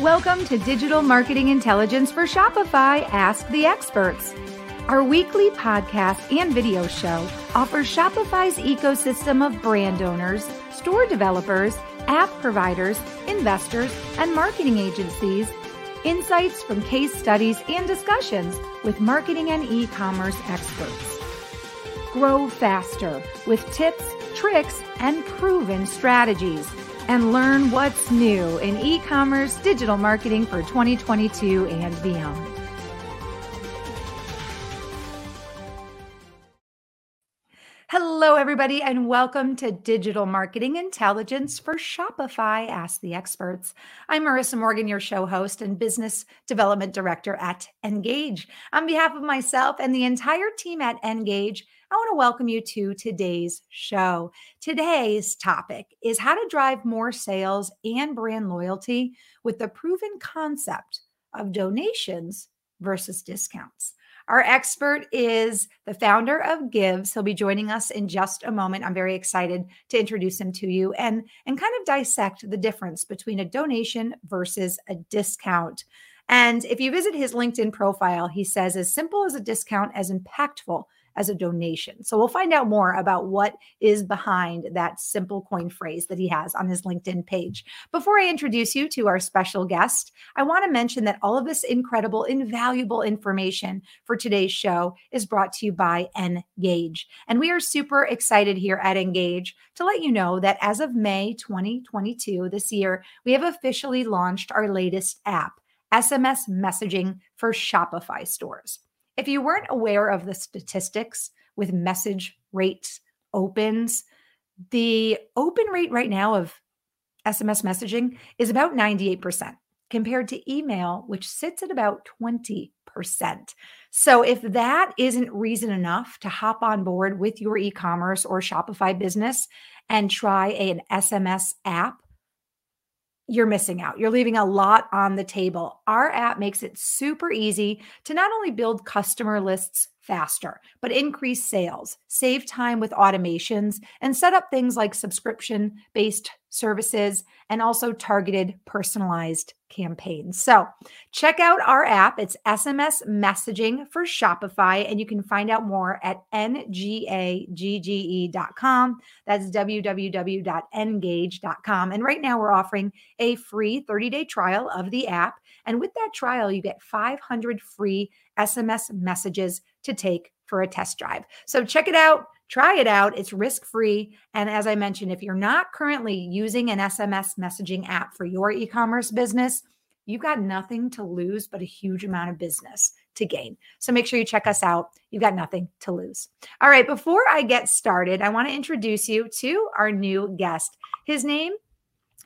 Welcome to Digital Marketing Intelligence for Shopify Ask the Experts. Our weekly podcast and video show offers Shopify's ecosystem of brand owners, store developers, app providers, investors, and marketing agencies insights from case studies and discussions with marketing and e commerce experts. Grow faster with tips, tricks, and proven strategies and learn what's new in e commerce digital marketing for 2022 and beyond. Hello, everybody, and welcome to Digital Marketing Intelligence for Shopify Ask the Experts. I'm Marissa Morgan, your show host and business development director at Engage. On behalf of myself and the entire team at Engage, I want to welcome you to today's show. Today's topic is how to drive more sales and brand loyalty with the proven concept of donations versus discounts. Our expert is the founder of Givz. He'll be joining us in just a moment. I'm very excited to introduce him to you and, and kind of dissect the difference between a donation versus a discount. And if you visit his LinkedIn profile, he says, as simple as a discount, as impactful as a donation. So we'll find out more about what is behind that simple coin phrase that he has on his LinkedIn page. Before I introduce you to our special guest, I want to mention that all of this incredible, invaluable information for today's show is brought to you by Engage. And we are super excited here at Engage to let you know that as of May 2022, this year, we have officially launched our latest app. SMS messaging for Shopify stores. If you weren't aware of the statistics with message rates opens, the open rate right now of SMS messaging is about 98% compared to email, which sits at about 20%. So, if that isn't reason enough to hop on board with your e commerce or Shopify business and try an SMS app, you're missing out. You're leaving a lot on the table. Our app makes it super easy to not only build customer lists faster, but increase sales, save time with automations, and set up things like subscription based services and also targeted personalized campaigns. So check out our app. It's SMS messaging for Shopify, and you can find out more at ngagge.com. That's www.engage.com. And right now we're offering a free 30 day trial of the app. And with that trial, you get 500 free SMS messages to take for a test drive. So check it out. Try it out. It's risk free. And as I mentioned, if you're not currently using an SMS messaging app for your e commerce business, you've got nothing to lose but a huge amount of business to gain. So make sure you check us out. You've got nothing to lose. All right, before I get started, I want to introduce you to our new guest. His name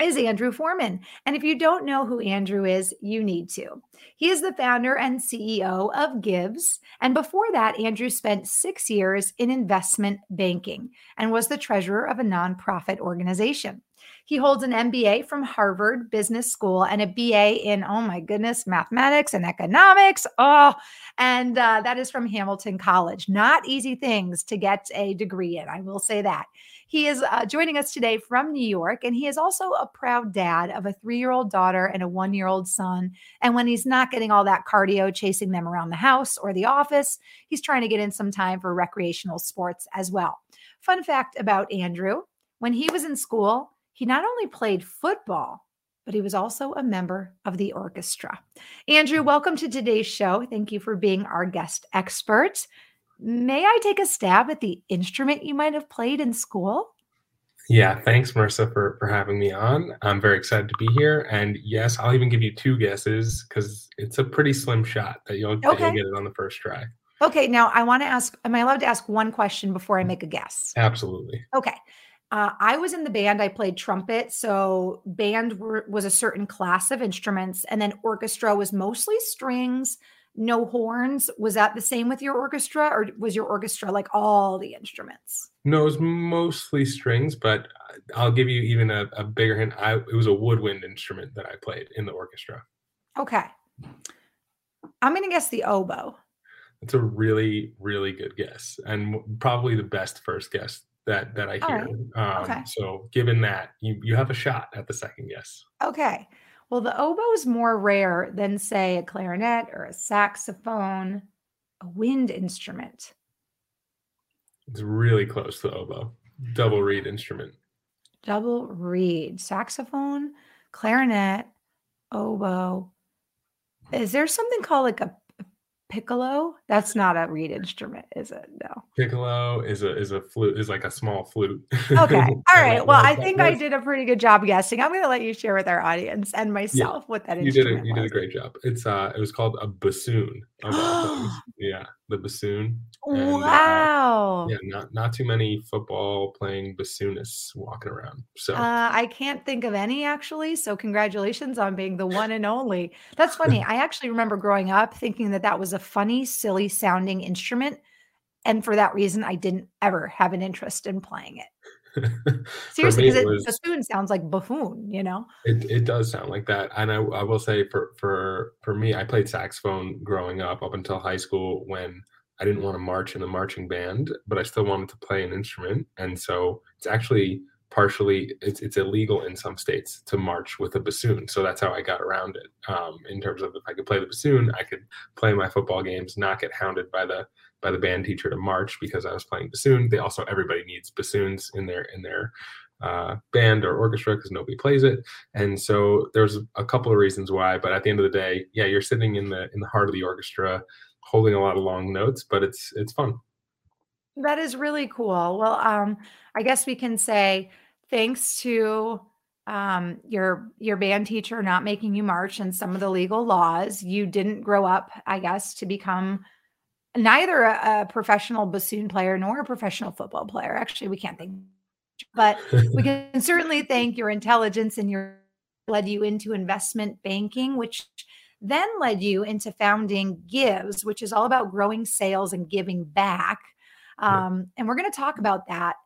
is Andrew Forman. And if you don't know who Andrew is, you need to. He is the founder and CEO of Givz. And before that, Andrew spent six years in investment banking and was the treasurer of a nonprofit organization. He holds an MBA from Harvard Business School and a BA in, oh my goodness, mathematics and economics. Oh, and uh, that is from Hamilton College. Not easy things to get a degree in, I will say that. He is uh, joining us today from New York, and he is also a proud dad of a three year old daughter and a one year old son. And when he's not getting all that cardio chasing them around the house or the office, he's trying to get in some time for recreational sports as well. Fun fact about Andrew when he was in school, he not only played football, but he was also a member of the orchestra. Andrew, mm. welcome to today's show. Thank you for being our guest expert. May I take a stab at the instrument you might have played in school? Yeah, thanks, Marissa, for, for having me on. I'm very excited to be here. And yes, I'll even give you two guesses because it's a pretty slim shot that you'll, okay. that you'll get it on the first try. Okay, now I want to ask Am I allowed to ask one question before I mm. make a guess? Absolutely. Okay. Uh, I was in the band. I played trumpet. So, band were, was a certain class of instruments, and then orchestra was mostly strings, no horns. Was that the same with your orchestra, or was your orchestra like all the instruments? No, it was mostly strings, but I'll give you even a, a bigger hint. I, it was a woodwind instrument that I played in the orchestra. Okay. I'm going to guess the oboe. That's a really, really good guess, and probably the best first guess that that I hear. Right. Um, okay. So, given that, you you have a shot at the second guess. Okay. Well, the oboe is more rare than, say, a clarinet or a saxophone, a wind instrument. It's really close to oboe. Double reed instrument. Double reed, saxophone, clarinet, oboe. Is there something called like a piccolo? That's not a reed instrument, is it? No. Piccolo is a is a flute is like a small flute. Okay. All right. Well, I think I did a pretty good job guessing. I'm going to let you share with our audience and myself yeah, what that you did. A, you was. did a great job. It's uh, it was called a bassoon. yeah, the bassoon. And, wow. Uh, yeah, not not too many football playing bassoonists walking around. So uh, I can't think of any actually. So congratulations on being the one and only. That's funny. I actually remember growing up thinking that that was a funny, silly sounding instrument, and for that reason, I didn't ever have an interest in playing it. Seriously, because bassoon sounds like buffoon, you know. It it does sound like that, and I, I will say for for for me, I played saxophone growing up up until high school when I didn't want to march in the marching band, but I still wanted to play an instrument, and so it's actually partially it's it's illegal in some states to march with a bassoon. So that's how I got around it. Um, in terms of if I could play the bassoon, I could play my football games, not get hounded by the by the band teacher to march because I was playing bassoon. They also everybody needs bassoons in their in their uh, band or orchestra because nobody plays it. And so there's a couple of reasons why. But at the end of the day, yeah, you're sitting in the in the heart of the orchestra, holding a lot of long notes, but it's it's fun. That is really cool. Well, um, I guess we can say thanks to um, your your band teacher not making you march and some of the legal laws, you didn't grow up, I guess, to become neither a, a, professional bassoon player nor a professional football player. Actually, we can't think, but we can certainly thank your intelligence and your led you into investment banking, which then led you into founding Givz, which is all about growing sales and giving back. Um, and we're going to talk about that.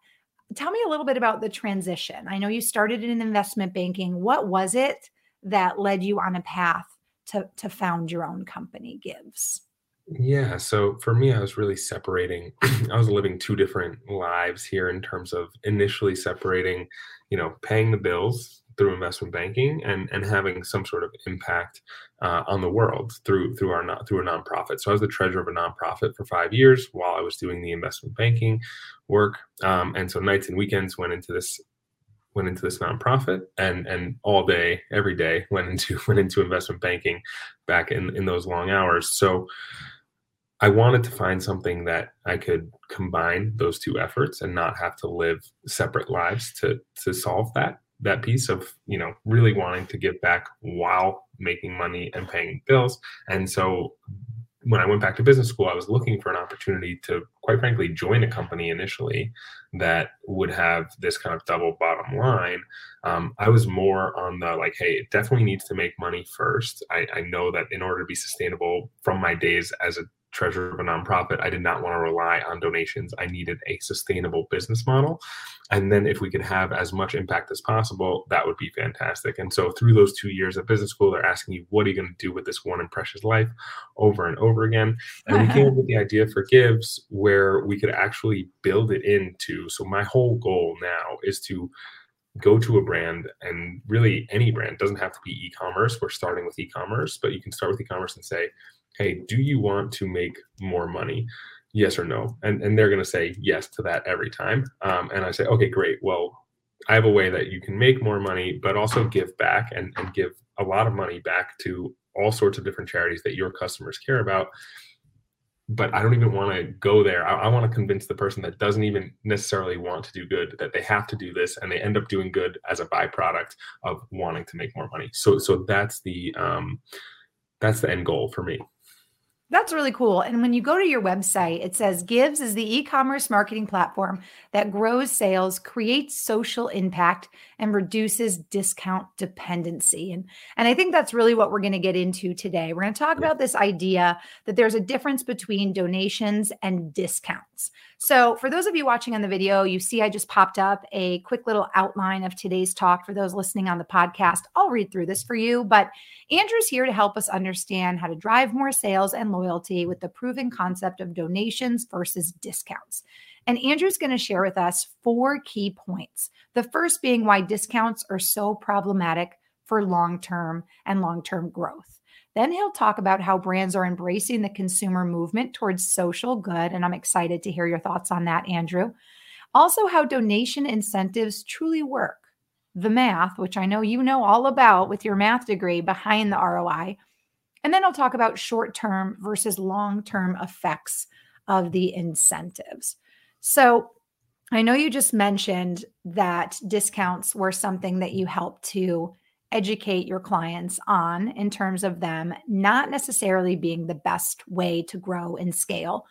Tell me a little bit about the transition. I know you started in investment banking. What was it that led you on a path to, to found your own company, Givz? Yeah. So for me, I was really separating. I was living two different lives here in terms of initially separating, you know, paying the bills through investment banking and and having some sort of impact uh, on the world through through our not through a nonprofit. So I was the treasurer of a nonprofit for five years while I was doing the investment banking work. Um, and so nights and weekends went into this went into this nonprofit and and all day every day went into went into investment banking back in in those long hours so I wanted to find something that I could combine those two efforts and not have to live separate lives to to solve that that piece of you know really wanting to give back while making money and paying bills. And so when I went back to business school, I was looking for an opportunity to, quite frankly, join a company initially that would have this kind of double bottom line. Um, I was more on the like, hey, it definitely needs to make money first. I, I know that in order to be sustainable from my days as a treasurer of a nonprofit, I did not want to rely on donations. I needed a sustainable business model. And then if we could have as much impact as possible, that would be fantastic. And so through those two years of business school, they're asking you, what are you going to do with this one and precious life over and over again? And we came up with the idea for Givz where we could actually build it into. So my whole goal now is to go to a brand and really any brand doesn't have to be e-commerce we're starting with e-commerce but you can start with e-commerce and say hey, do you want to make more money? Yes or no? And, and they're going to say yes to that every time. Um, and I say, okay, great. Well, I have a way that you can make more money, but also give back and, and give a lot of money back to all sorts of different charities that your customers care about. But I don't even want to go there. I, I want to convince the person that doesn't even necessarily want to do good that they have to do this, and they end up doing good as a byproduct of wanting to make more money. So, so that's the um, that's the end goal for me. That's really cool. And when you go to your website, it says Givz is the e commerce marketing platform that grows sales, creates social impact, and reduces discount dependency. And, and I think that's really what we're going to get into today. We're going to talk about this idea that there's a difference between donations and discounts. So, for those of you watching on the video, you see I just popped up a quick little outline of today's talk for those listening on the podcast. I'll read through this for you, but Andrew's here to help us understand how to drive more sales and loyalty with the proven concept of donations versus discounts. And Andrew's going to share with us four key points. The first being why discounts are so problematic for long term and long term growth. Then he'll talk about how brands are embracing the consumer movement towards social good. And I'm excited to hear your thoughts on that, Andrew. Also, how donation incentives truly work. The math, which I know you know all about with your math degree behind the ROI. And then I'll talk about short term versus long term effects of the incentives. So, I know you just mentioned that discounts were something that you helped to educate your clients on in terms of them not necessarily being the best way to grow and scale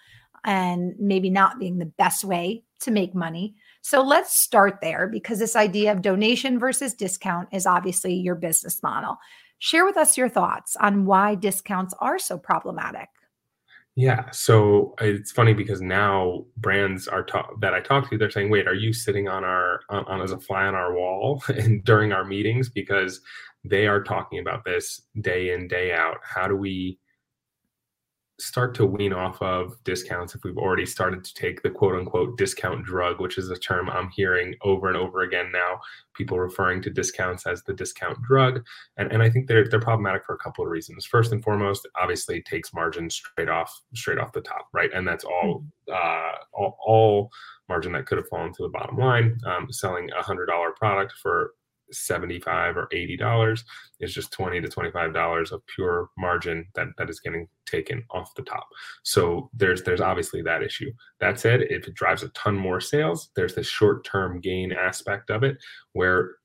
and maybe not being the best way to make money. So let's start there because this idea of donation versus discount is obviously your business model. Share with us your thoughts on why discounts are so problematic. Yeah, so uh, it's funny because now brands are ta- that I talk to, they're saying, "Wait, are you sitting on our on, on as a fly on our wall and during our meetings because they are talking about this day in day out? How do we start to wean off of discounts if we've already started to take the quote unquote discount drug, which is a term I'm hearing over and over again now, people referring to discounts as the discount drug. And, and I think they're they're problematic for a couple of reasons. First and foremost, obviously it takes margin straight off straight off the top, right? And that's all mm-hmm. uh all, all margin that could have fallen to the bottom line. Um, selling a hundred dollar product for 75 or 80 dollars is just 20 to 25 dollars of pure margin that that is getting taken off the top. So there's there's obviously that issue. That said if it drives a ton more sales there's the short term gain aspect of it where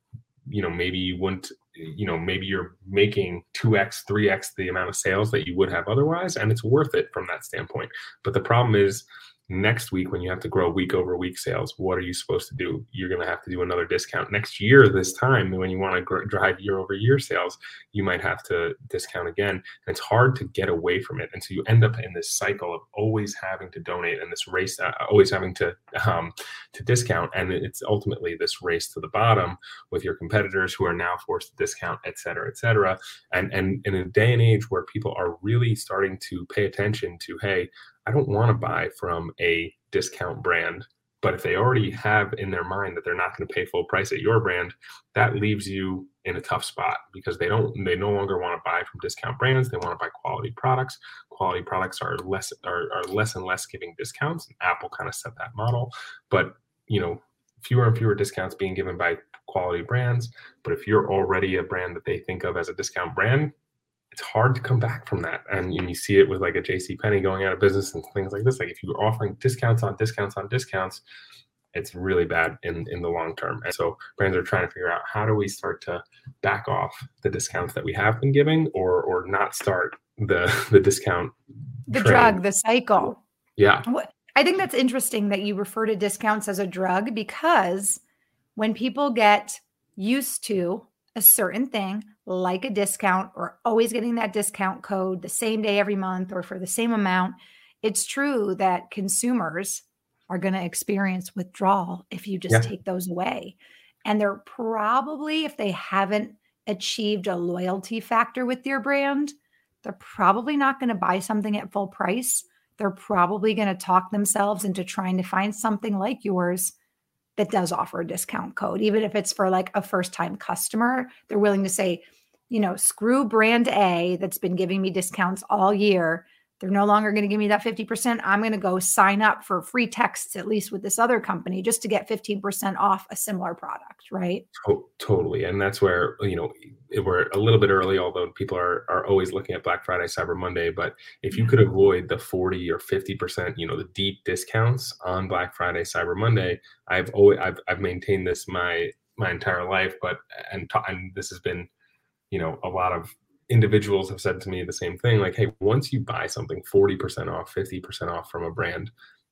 you know maybe you wouldn't you know maybe you're making 2x 3x the amount of sales that you would have otherwise and it's worth it from that standpoint. But the problem is next week when you have to grow week over week sales what are you supposed to do? You're going to have to do another discount. Next year this time when you want to gr- drive year over year sales you might have to discount again. And it's hard to get away from it. And so you end up in this cycle of always having to donate and this race uh, always having to um, to discount. And it's ultimately this race to the bottom with your competitors who are now forced to discount et cetera et cetera. And and in a day and age where people are really starting to pay attention to hey I don't want to buy from a discount brand. But if they already have in their mind that they're not going to pay full price at your brand, that leaves you in a tough spot because they don't they no longer want to buy from discount brands. They want to buy quality products. Quality products are less are, are less and less giving discounts. Apple kind of set that model. But you know, fewer and fewer discounts being given by quality brands. But if you're already a brand that they think of as a discount brand, it's hard to come back from that. And you, see it with like a JC Penney going out of business and things like this. Like if you're offering discounts on discounts on discounts, it's really bad in in the long term. And so brands are trying to figure out how do we start to back off the discounts that we have been giving or or not start the the discount the drug, the cycle. Yeah. I think that's interesting that you refer to discounts as a drug because when people get used to a certain thing, like a discount or always getting that discount code the same day every month or for the same amount, it's true that consumers are going to experience withdrawal if you just yeah. take those away. And they're probably, if they haven't achieved a loyalty factor with your brand, they're probably not going to buy something at full price. They're probably going to talk themselves into trying to find something like yours that does offer a discount code, even if it's for like a first time customer. They're willing to say, you know, screw brand A that's been giving me discounts all year. They're no longer going to give me that 50%. I'm going to go sign up for free texts, at least with this other company, just to get 15% off a similar product, right? totally. And that's where, you know, we're a little bit early, although people are, are always looking at Black Friday, Cyber Monday. But if you mm-hmm. could avoid the 40 or 50%, you know, the deep discounts on Black Friday, Cyber Monday, I've always, I've, I've maintained this my, my entire life, but, and, and this has been, you know, a lot of individuals have said to me the same thing like, hey, once you buy something 40% off, 50% off from a brand,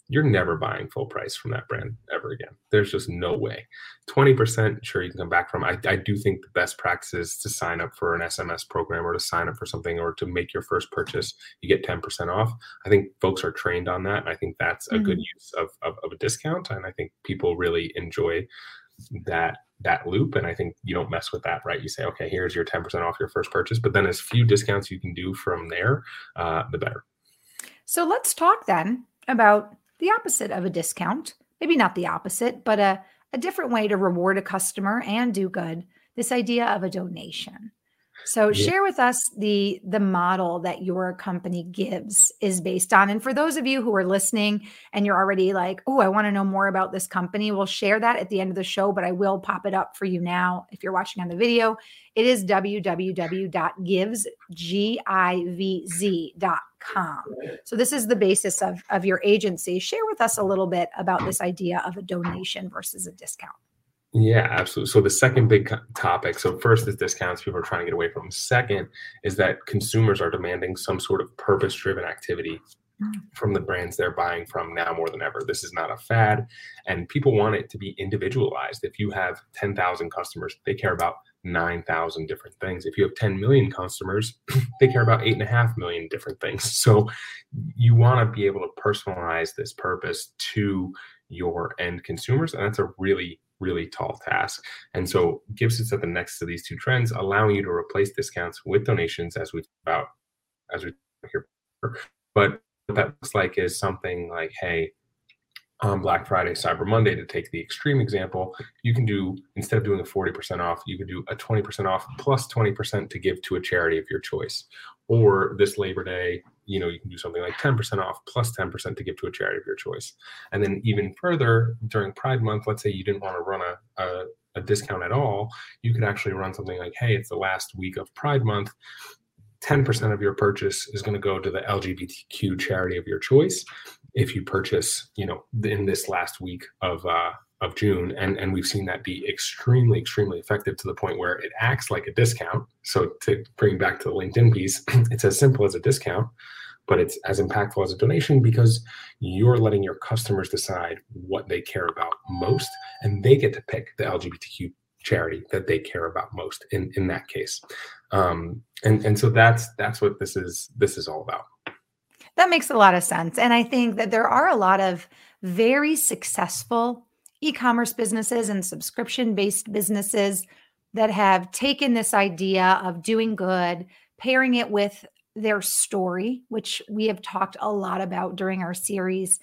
you're never buying full price from that brand ever again. There's just no way. 20%, sure, you can come back from. I, I do think the best practice is to sign up for an SMS program or to sign up for something or to make your first purchase, you get 10% off. I think folks are trained on that. And I think that's a mm-hmm. good use of, of, of a discount. And I think people really enjoy that that loop and i think you don't mess with that right? You say okay here's your 10% off your first purchase but then as few discounts you can do from there uh, the better. So let's talk then about the opposite of a discount. Maybe not the opposite but a, a different way to reward a customer and do good. This idea of a donation. So yeah. share with us the the model that your company givz is based on. And for those of you who are listening and you're already like, "Oh, I want to know more about this company," we'll share that at the end of the show, but I will pop it up for you now if you're watching on the video. It is www.givz.com. So this is the basis of of your agency. Share with us a little bit about this idea of a donation versus a discount. Yeah, absolutely. So the second big topic. So first is discounts people are trying to get away from. Second is that consumers are demanding some sort of purpose-driven activity mm. from the brands they're buying from now more than ever. This is not a fad, and people want it to be individualized. If you have 10,000 customers, they care about 9,000 different things. If you have 10 million customers, they care about 8.5 million different things. So you want to be able to personalize this purpose to your end consumers. And that's a really really tall task. And so Givz sits at the next to these two trends, allowing you to replace discounts with donations as we about as we here. But what that looks like is something like, hey, on Black Friday, Cyber Monday, to take the extreme example, you can do instead of doing a 40% off, you could do a 20% off plus 20% to give to a charity of your choice. Or this Labor Day, you know, you can do something like 10% off plus 10% to give to a charity of your choice. And then even further during Pride Month, let's say you didn't want to run a, a, a discount at all, you could actually run something like, hey, it's the last week of Pride Month. 10% of your purchase is going to go to the LGBTQ charity of your choice if you purchase, you know, in this last week of uh, of June, and and we've seen that be extremely extremely effective to the point where it acts like a discount. So to bring back to the LinkedIn piece, it's as simple as a discount, but it's as impactful as a donation because you're letting your customers decide what they care about most, and they get to pick the LGBTQ charity that they care about most in in that case. Um, and and so that's that's what this is this is all about. That makes a lot of sense, and I think that there are a lot of very successful e-commerce businesses and subscription-based businesses that have taken this idea of doing good, pairing it with their story, which we have talked a lot about during our series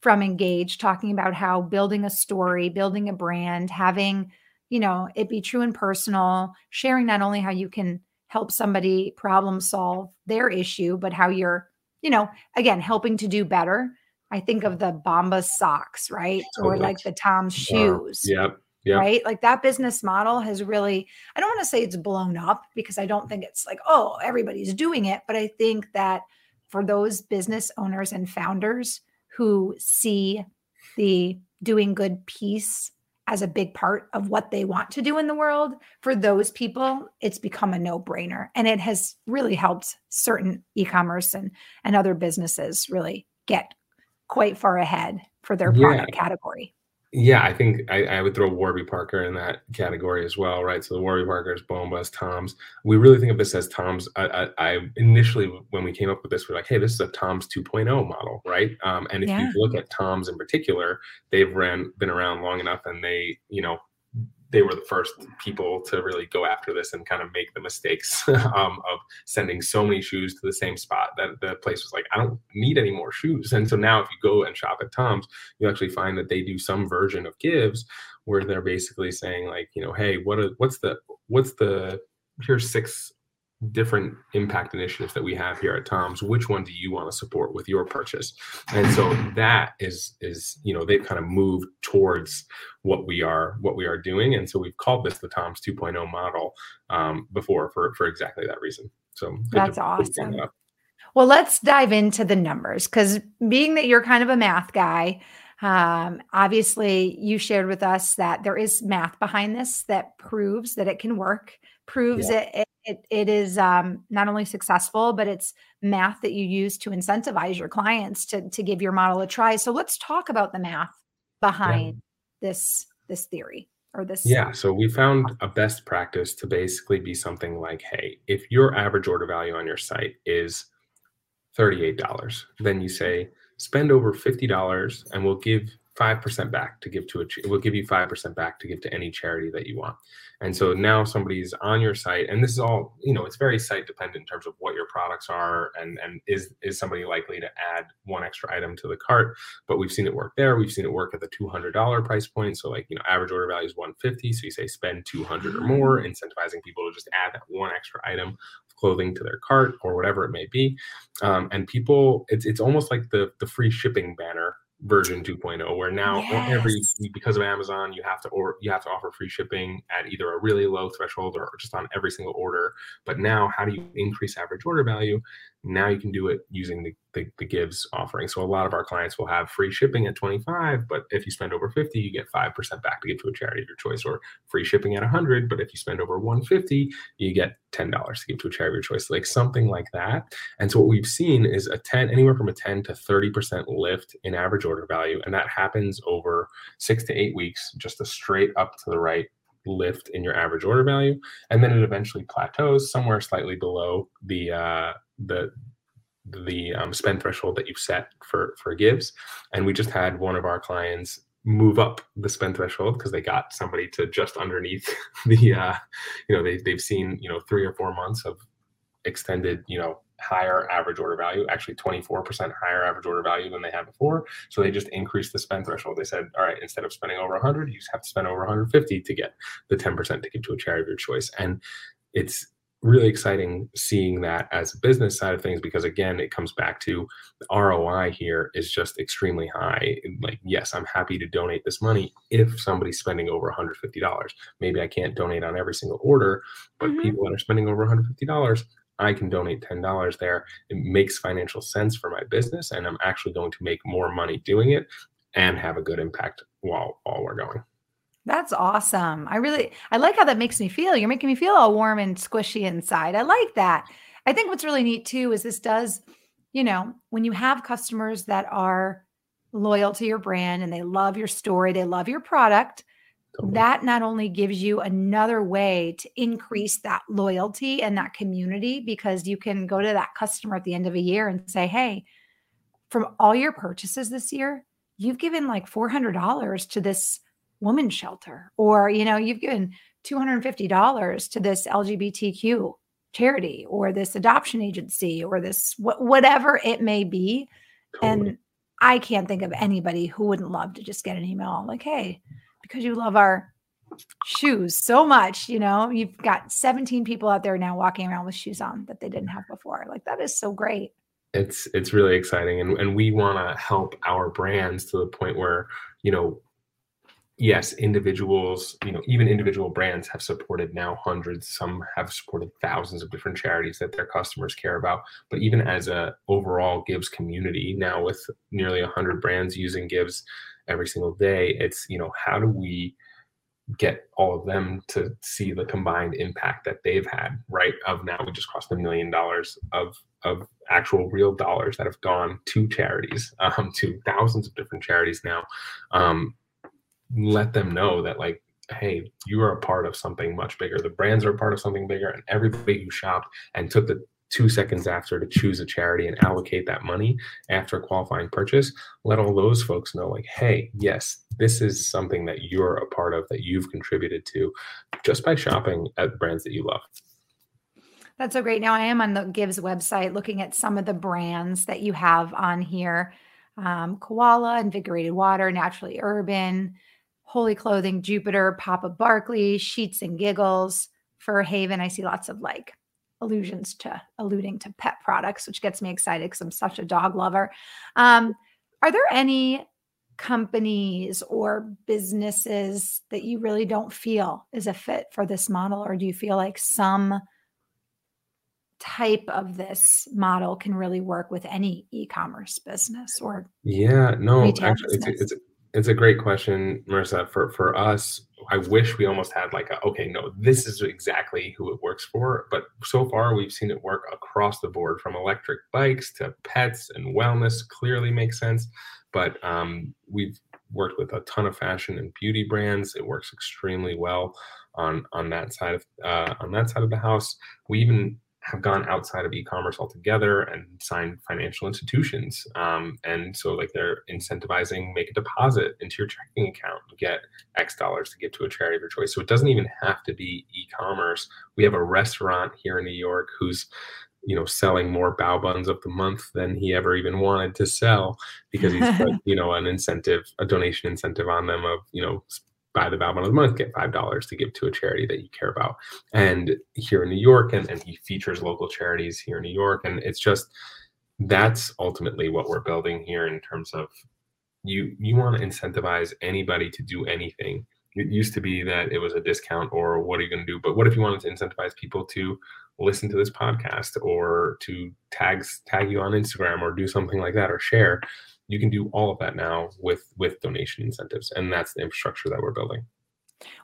from Engage, talking about how building a story, building a brand, having, you know, it be true and personal, sharing not only how you can help somebody problem solve their issue, but how you're, you know, again, helping to do better I think of the Bombas socks, right? Totally. Or like the Tom's shoes. Yep. Yep. Right. Like that business model has really, I don't want to say it's blown up because I don't think it's like, oh, everybody's doing it. But I think that for those business owners and founders who see the doing good piece as a big part of what they want to do in the world, for those people, it's become a no brainer. And it has really helped certain e commerce and, and other businesses really get quite far ahead for their product yeah. category. Yeah, I think I, I, would throw Warby Parker in that category as well, right? So the Warby Parkers, Bombas, Toms. We really think of this as Toms. I, I, I, initially, when we came up with this, we're like, hey, this is a Toms 2.0 model, right? Um, and if yeah. you look at Toms in particular, they've ran been around long enough, and they, you know, they were the first people to really go after this and kind of make the mistakes um, of sending so many shoes to the same spot that the place was like, I don't need any more shoes. And so now, if you go and shop at Tom's, you actually find that they do some version of givz where they're basically saying like, you know, hey, what are, what's the what's the here's six different impact initiatives that we have here at Tom's, which one do you want to support with your purchase? And so that is is you know they've kind of moved towards what we are what we are doing, and so we've called this the Tom's 2.0 model um, before for for exactly that reason. So that's awesome. That well, let's dive into the numbers because being that you're kind of a math guy. Um, obviously, you shared with us that there is math behind this that proves that it can work, proves yeah. it, it, it is um, not only successful, but it's math that you use to incentivize your clients to, to give your model a try. So let's talk about the math behind yeah. this this theory or this. Yeah. So we found a best practice to basically be something like, hey, if your average order value on your site is $38, then you say spend over $50 and we'll give 5% back to give to a we'll give you 5% back to give to any charity that you want. And so now somebody's on your site and this is all you know it's very site dependent in terms of what your products are and and is is somebody likely to add one extra item to the cart? But we've seen it work there. We've seen it work at the $200 price point. So like you know average order value is 150 so you say spend 200 or more mm. incentivizing people to just add that one extra item of clothing to their cart or whatever it may be. Um, and people it's it's almost like the the free shipping banner version 2.0 where now yes. every because of amazon you have to or you have to offer free shipping at either a really low threshold or just on every single order but now how do you increase average order value now you can do it using the, the, the, givz offering. So a lot of our clients will have free shipping at 25 but if you spend over 50 you get 5% back to give to a charity of your choice or free shipping at 100 but if you spend over 150 you get $10 to give to a charity of your choice like something like that. And so what we've seen is a 10 anywhere from a 10 to 30% lift in average order value and that happens over six to eight weeks just a straight up to the right lift in your average order value and then it eventually plateaus somewhere slightly below the uh, the the um, spend threshold that you've set for for givz and we just had one of our clients move up the spend threshold because they got somebody to just underneath the uh you know they, they've seen you know three or four months of extended you know higher average order value actually 24% higher average order value than they had before. So they just increased the spend threshold. They said all right instead of spending over 100 you just have to spend over 150 to get the 10% to give to a charity of your choice. And it's really exciting seeing that as a business side of things because again it comes back to the roi here is just extremely high. Like yes i'm happy to donate this money if somebody's spending over $150 maybe i can't donate on every single order but mm-hmm. people that are spending over $150 i can donate $10 there it makes financial sense for my business and i'm actually going to make more money doing it and have a good impact while while we're going that's awesome. I really I like how that makes me feel. You're making me feel all warm and squishy inside. I like that. I think what's really neat too is this does, you know, when you have customers that are loyal to your brand and they love your story, they love your product, totally. that not only gives you another way to increase that loyalty and that community because you can go to that customer at the end of a year and say, "Hey, from all your purchases this year, you've given like $400 to this women's shelter or you know you've given $250 to this lgbtq charity or this adoption agency or this wh- whatever it may be totally. and i can't think of anybody who wouldn't love to just get an email like hey because you love our shoes so much you know you've got 17 people out there now walking around with shoes on that they didn't have before like that is so great it's it's really exciting and, and we want to help our brands to the point where you know yes, individuals, you know, even individual brands have supported now hundreds. Some have supported thousands of different charities that their customers care about. But even as a overall Givz community, now with nearly hundred brands using Givz every single day, it's you know, how do we get all of them to see the combined impact that they've had, right? Of now we just crossed a million dollars of of actual real dollars that have gone to charities, um, to thousands of different charities now. Um, let them know that like hey you are a part of something much bigger the brands are a part of something bigger and everybody who shopped and took the two seconds after to choose a charity and allocate that money after a qualifying purchase let all those folks know like hey yes this is something that you're a part of that you've contributed to just by shopping at brands that you love that's so great now i am on the givz website looking at some of the brands that you have on here um, koala invigorated water naturally urban Holy Clothing, Jupiter, Papa Barkley, Sheets and Giggles, Fur Haven. I see lots of like allusions to alluding to pet products, which gets me excited because I'm such a dog lover. Um, are there any companies or businesses that you really don't feel is a fit for this model, or do you feel like some type of this model can really work with any e-commerce business or yeah no actually it's, it's, it's a great question, Marissa. For for us, I wish we almost had like a okay, no, this is exactly who it works for. But so far, we've seen it work across the board, from electric bikes to pets and wellness. Clearly makes sense. But um, we've worked with a ton of fashion and beauty brands. It works extremely well on on that side of uh, on that side of the house. We even have gone outside of e-commerce altogether and signed financial institutions. Um, and so like they're incentivizing make a deposit into your checking account, and get X dollars to give to a charity of your choice. So it doesn't even have to be e-commerce. We have a restaurant here in New York who's you know selling more bao buns of the month than he ever even wanted to sell because he's put you know an incentive a donation incentive on them of you know buy the Bun of the month, get five dollars to give to a charity that you care about. And here in New York, and, and he features local charities here in New York, and it's just that's ultimately what we're building here in terms of you you want to incentivize anybody to do anything. It used to be that it was a discount or what are you going to do? But what if you wanted to incentivize people to listen to this podcast or to tags tag you on Instagram or do something like that or share? You can do all of that now with with donation incentives and that's the infrastructure that we're building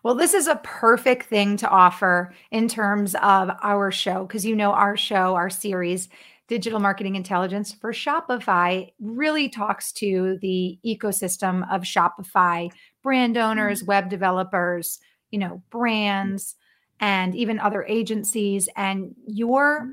well, this is a perfect thing to offer in terms of our show because you know our show, our series, Digital Marketing Intelligence for Shopify, really talks to the ecosystem of Shopify brand owners, web developers, you know, brands, and even other agencies. And your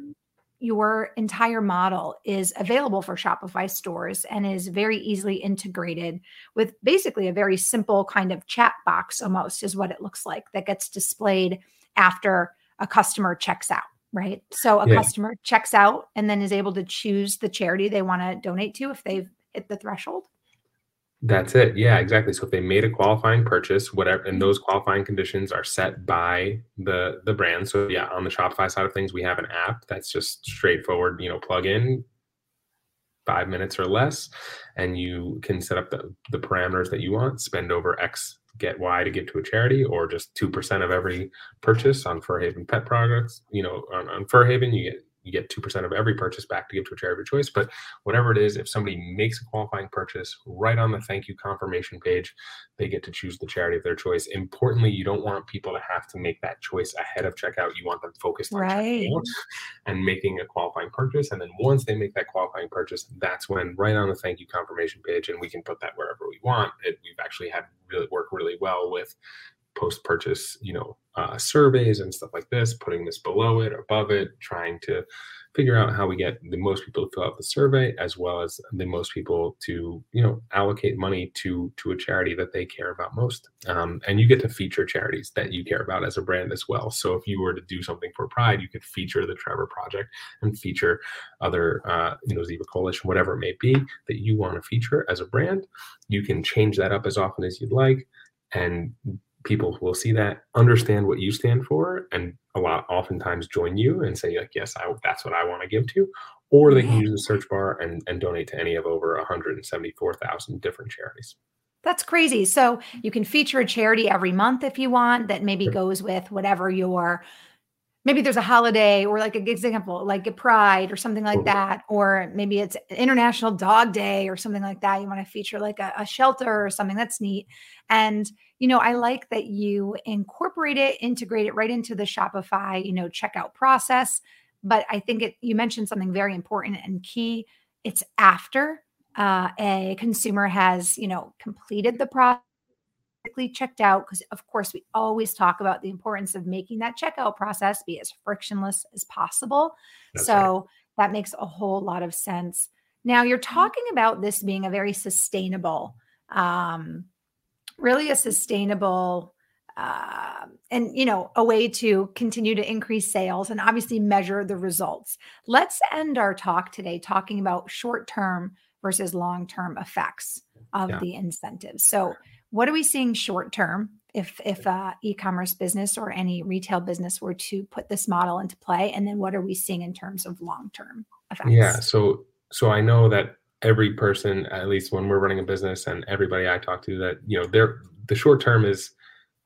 your entire model is available for Shopify stores and is very easily integrated with basically a very simple kind of chat box almost is what it looks like that gets displayed after a customer checks out, right? So a yeah. customer checks out and then is able to choose the charity they want to donate to if they've hit the threshold. That's it. Yeah, exactly. So if they made a qualifying purchase, whatever, and those qualifying conditions are set by the the brand. So yeah, on the Shopify side of things, we have an app that's just straightforward. You know, plug in five minutes or less, and you can set up the the parameters that you want. Spend over X, get Y to give to a charity, or just two percent of every purchase on Fur Haven pet products. You know, on, on Fur Haven, you get you get 2% of every purchase back to give to a charity of your choice. But whatever it is, if somebody makes a qualifying purchase right on the thank you confirmation page, they get to choose the charity of their choice. Importantly, you don't want people to have to make that choice ahead of checkout. You want them focused on right. and making a qualifying purchase. And then once they make that qualifying purchase, that's when right on the thank you confirmation page, and we can put that wherever we want. It, we've actually had really work really well with post purchase, you know, uh, surveys and stuff like this, putting this below it, above it, trying to figure out how we get the most people to fill out the survey as well as the most people to you know allocate money to to a charity that they care about most. Um, and you get to feature charities that you care about as a brand as well. So if you were to do something for pride you could feature the trevor project and feature other uh, you know zebra coalition whatever it may be that you want to feature as a brand. You can change that up as often as you'd like and people will see that, understand what you stand for, and a lot oftentimes join you and say like, yes, I, that's what I want to give to, or they can use the search bar and, and donate to any of over 174,000 different charities. That's crazy. So you can feature a charity every month if you want that maybe goes with whatever your maybe there's a holiday or like an example like a pride or something like that or maybe it's international dog day or something like that. You want to feature like a, a, shelter or something that's neat. And you know i like that you incorporate it integrate it right into the shopify you know checkout process. But i think it you mentioned something very important and key. It's after uh, a consumer has you know completed the process checked out because of course we always talk about the importance of making that checkout process be as frictionless as possible That's so right. that makes a whole lot of sense now you're mm-hmm. talking about this being a very sustainable um really a sustainable uh, and you know a way to continue to increase sales and obviously measure the results let's end our talk today talking about short term versus long term effects of yeah. the incentives so what are we seeing short term if if uh, e-commerce business or any retail business were to put this model into play? And then what are we seeing in terms of long term effects? Yeah so so i know that every person at least when we're running a business and everybody i talk to that you know they're the short term is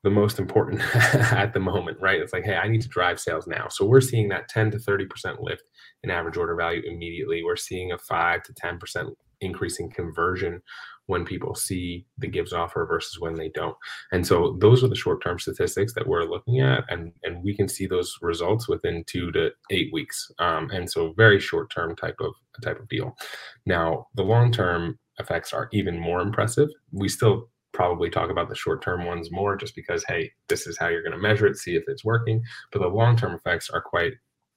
the most important at the moment right? It's like hey i need to drive sales now. So we're seeing that 10 to 30% lift in average order value immediately. We're seeing a 5 to 10% increase in conversion when people see the givz offer versus when they don't. And so those are the short-term statistics that we're looking at, and and we can see those results within two to eight weeks. Um, and so very short-term type of type of deal. Now the long-term effects are even more impressive. We still probably talk about the short-term ones more just because hey this is how you're going to measure it see if it's working but the long-term effects are quite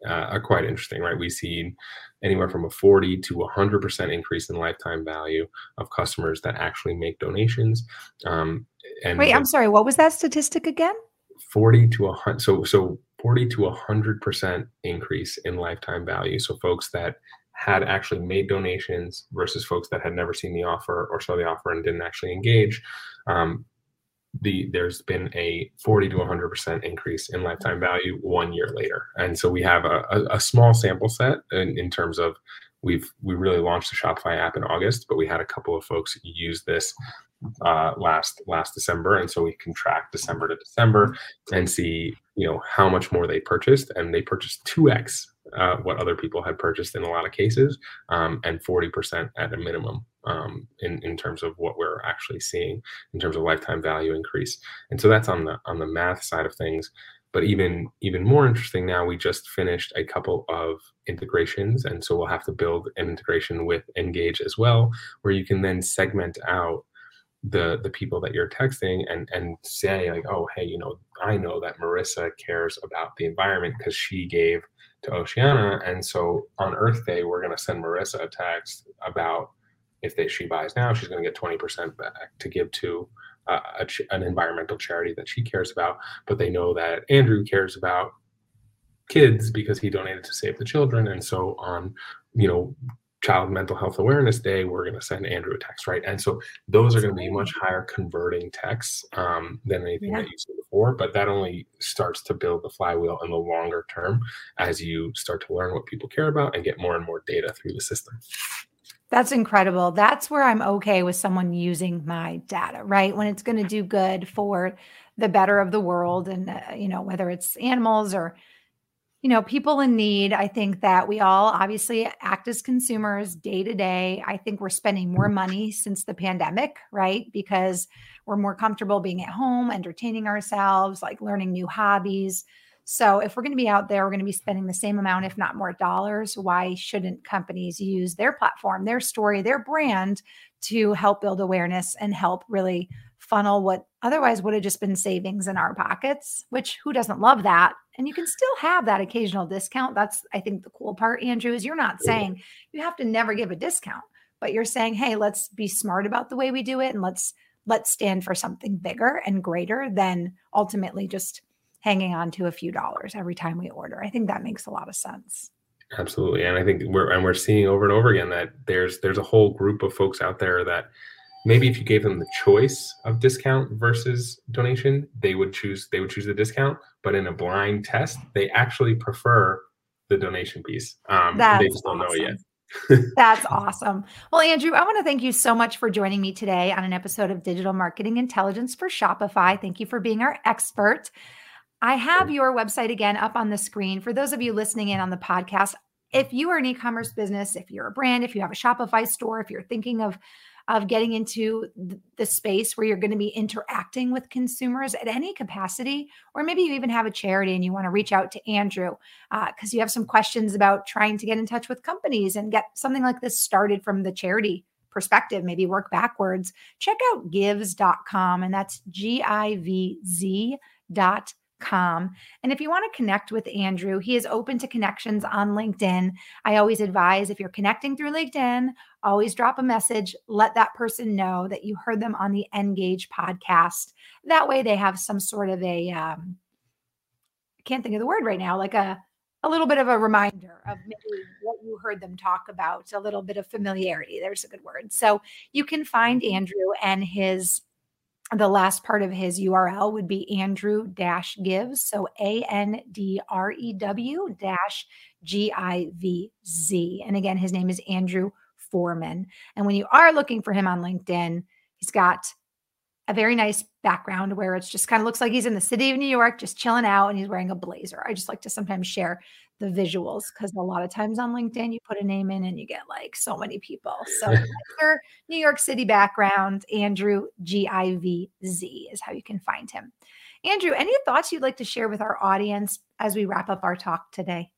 uh, are quite interesting, right? We see anywhere from a 40 to 100% increase in lifetime value of customers that actually make donations. Um, and wait, I'm sorry, what was that statistic again? 40 to 100. So, so 40 to 100% increase in lifetime value. So, folks that had actually made donations versus folks that had never seen the offer or saw the offer and didn't actually engage. Um, the there's been a 40 to 100 percent increase in lifetime value one year later. And so we have a, a, a small sample set in, in, terms of we've we really launched the shopify app in august but we had a couple of folks use this uh, last last december. And so we can track december to december and see you know how much more they purchased. And they purchased 2x uh, what other people had purchased in a lot of cases, um, and 40% at a minimum um, in, in terms of what we're actually seeing in terms of lifetime value increase. And so that's on the on the math side of things. But even even more interesting now, we just finished a couple of integrations, and so we'll have to build an integration with Engage as well, where you can then segment out the the people that you're texting and and say like oh hey you know i know that marissa cares about the environment because she gave to Oceana. And so on Earth Day, we're going to send Marissa a text about if they, she buys now, she's going to get 20% back to give to uh, a, an environmental charity that she cares about. But they know that Andrew cares about kids because he donated to Save the Children. And so on, you know, Child Mental Health Awareness Day, we're going to send Andrew a text, right? And so those are going to be much higher converting texts um, than anything yeah. that you see before. But that only starts to build the flywheel in the longer term as you start to learn what people care about and get more and more data through the system. That's incredible. That's where I'm okay with someone using my data, right? When it's going to do good for the better of the world, and uh, you know whether it's animals or you know, people in need, I think that we all obviously act as consumers day to day. I think we're spending more money since the pandemic, right? Because we're more comfortable being at home, entertaining ourselves, like learning new hobbies. So, if we're going to be out there, we're going to be spending the same amount, if not more dollars. Why shouldn't companies use their platform, their story, their brand to help build awareness and help really funnel what otherwise would have just been savings in our pockets, which who doesn't love that? And you can still have that occasional discount. That's, I think, the cool part, Andrew, is you're not saying you have to never give a discount, but you're saying, hey, let's be smart about the way we do it and let's let's stand for something bigger and greater than ultimately just hanging on to a few dollars every time we order. I think that makes a lot of sense. Absolutely. And I think we're and we're seeing over and over again that there's there's a whole group of folks out there that maybe if you gave them the choice of discount versus donation, they would choose they would choose the discount. But in a blind test, they actually prefer the donation piece. Um, they just don't awesome. know it yet. That's awesome. Well, Andrew, I want to thank you so much for joining me today on an episode of Digital Marketing Intelligence for Shopify. Thank you for being our expert. I have your website again up on the screen. For those of you listening in on the podcast, if you are an e commerce business, if you're a brand, if you have a Shopify store, if you're thinking of of getting into the space where you're going to be interacting with consumers at any capacity, or maybe you even have a charity and you want to reach out to Andrew because uh, you have some questions about trying to get in touch with companies and get something like this started from the charity perspective, maybe work backwards, check out givz.com, And that's G I V Z dot and if you want to connect with Andrew, he is open to connections on LinkedIn. I always advise if you're connecting through LinkedIn, always drop a message, let that person know that you heard them on the Engage podcast. That way they have some sort of a um, I can't think of the word right now, like a a little bit of a reminder of maybe what you heard them talk about, a little bit of familiarity. There's a good word. So you can find Andrew and his the last part of his URL would be Andrew dash givz. So A N D R E W dash G I V Z. And again, his name is Andrew Forman. And when you are looking for him on LinkedIn, he's got a very nice background where it's just kind of looks like he's in the city of New York, just chilling out, and he's wearing a blazer. I just like to sometimes share the visuals because a lot of times on LinkedIn you put a name in and you get like so many people. So New York City background, Andrew G I V Z is how you can find him. Andrew, any thoughts you'd like to share with our audience as we wrap up our talk today?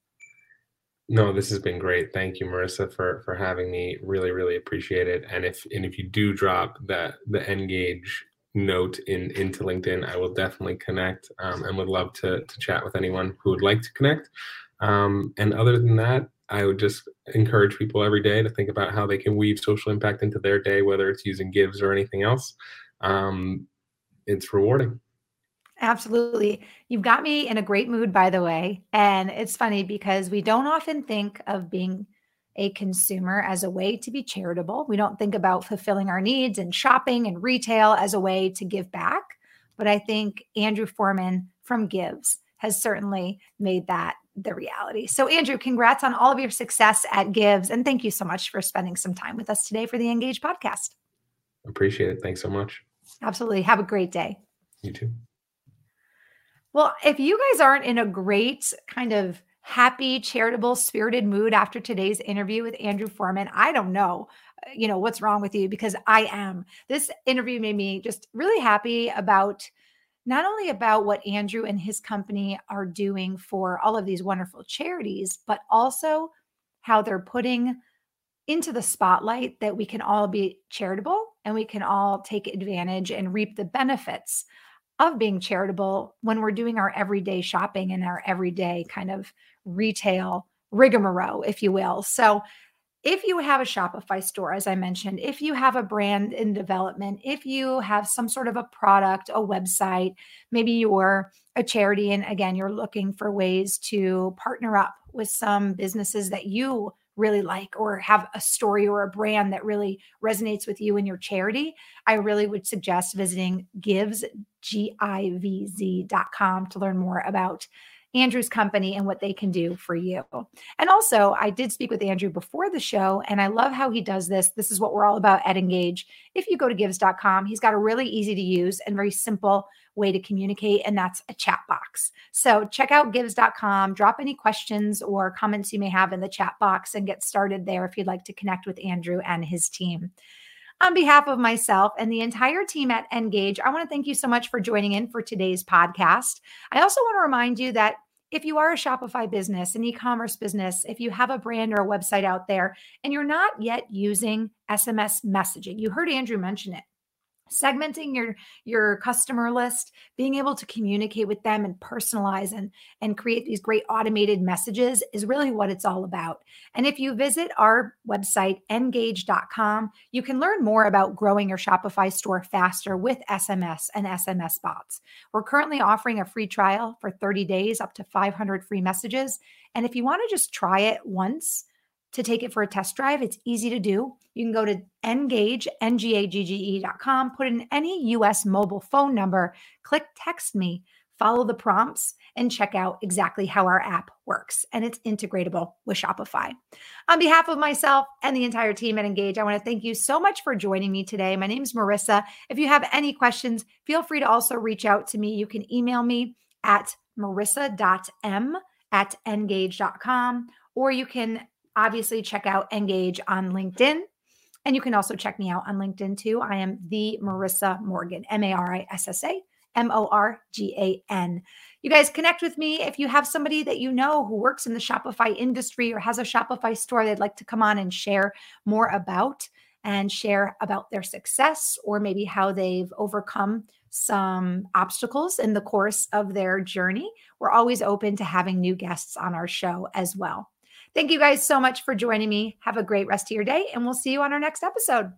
No, this has been great. Thank you, Marissa, for for having me. Really, really appreciate it. And if and if you do drop that the engage note in into LinkedIn, I will definitely connect um, and would love to to chat with anyone who would like to connect. Um, and other than that, I would just encourage people every day to think about how they can weave social impact into their day, whether it's using Givz or anything else. Um, it's rewarding. Absolutely. You've got me in a great mood, by the way. And it's funny because we don't often think of being a consumer as a way to be charitable. We don't think about fulfilling our needs and shopping and retail as a way to give back. But I think Andrew Forman from Givz has certainly made that the reality. So, Andrew, congrats on all of your success at Givz. And thank you so much for spending some time with us today for the Engage podcast. Appreciate it. Thanks so much. Absolutely. Have a great day. You too. Well, if you guys aren't in a great kind of happy, charitable, spirited mood after today's interview with Andrew Forman, I don't know, you know, what's wrong with you because I am. This interview made me just really happy about not only about what Andrew and his company are doing for all of these wonderful charities, but also how they're putting into the spotlight that we can all be charitable and we can all take advantage and reap the benefits of being charitable when we're doing our everyday shopping and our everyday kind of retail rigmarole, if you will. So, if you have a Shopify store, as I mentioned, if you have a brand in development, if you have some sort of a product, a website, maybe you're a charity, and again, you're looking for ways to partner up with some businesses that you really like or have a story or a brand that really resonates with you and your charity, I really would suggest visiting G-I-V-Z.com to learn more about Andrew's company and what they can do for you. And also, I did speak with Andrew before the show, and I love how he does this. This is what we're all about at Engage. If you go to givz.com, he's got a really easy to use and very simple way to communicate, and that's a chat box. So check out givz.com, drop any questions or comments you may have in the chat box, and get started there if you'd like to connect with Andrew and his team. On behalf of myself and the entire team at Engage, I want to thank you so much for joining in for today's podcast. I also want to remind you that if you are a Shopify business, an e commerce business, if you have a brand or a website out there and you're not yet using SMS messaging, you heard Andrew mention it segmenting your your customer list being able to communicate with them and personalize and and create these great automated messages is really what it's all about. And if you visit our website engage.com you can learn more about growing your shopify store faster with sms and sms bots. We're currently offering a free trial for 30 days up to 500 free messages. And if you want to just try it once to take it for a test drive. It's easy to do. You can go to engage, N-G-A-G-G-E.com, put in any US mobile phone number, click text me, follow the prompts, and check out exactly how our app works. And it's integratable with Shopify. On behalf of myself and the entire team at Engage, I want to thank you so much for joining me today. My name is Marissa. If you have any questions, feel free to also reach out to me. You can email me at marissa.m at engage.com or you can obviously check out Engage on LinkedIn. And you can also check me out on LinkedIn too. I am the Marissa Morgan, M A R I S S A M O R G A N. You guys connect with me if you have somebody that you know who works in the Shopify industry or has a Shopify store they'd like to come on and share more about and share about their success or maybe how they've overcome some obstacles in the course of their journey. We're always open to having new guests on our show as well. Thank you guys so much for joining me. Have a great rest of your day, and we'll see you on our next episode.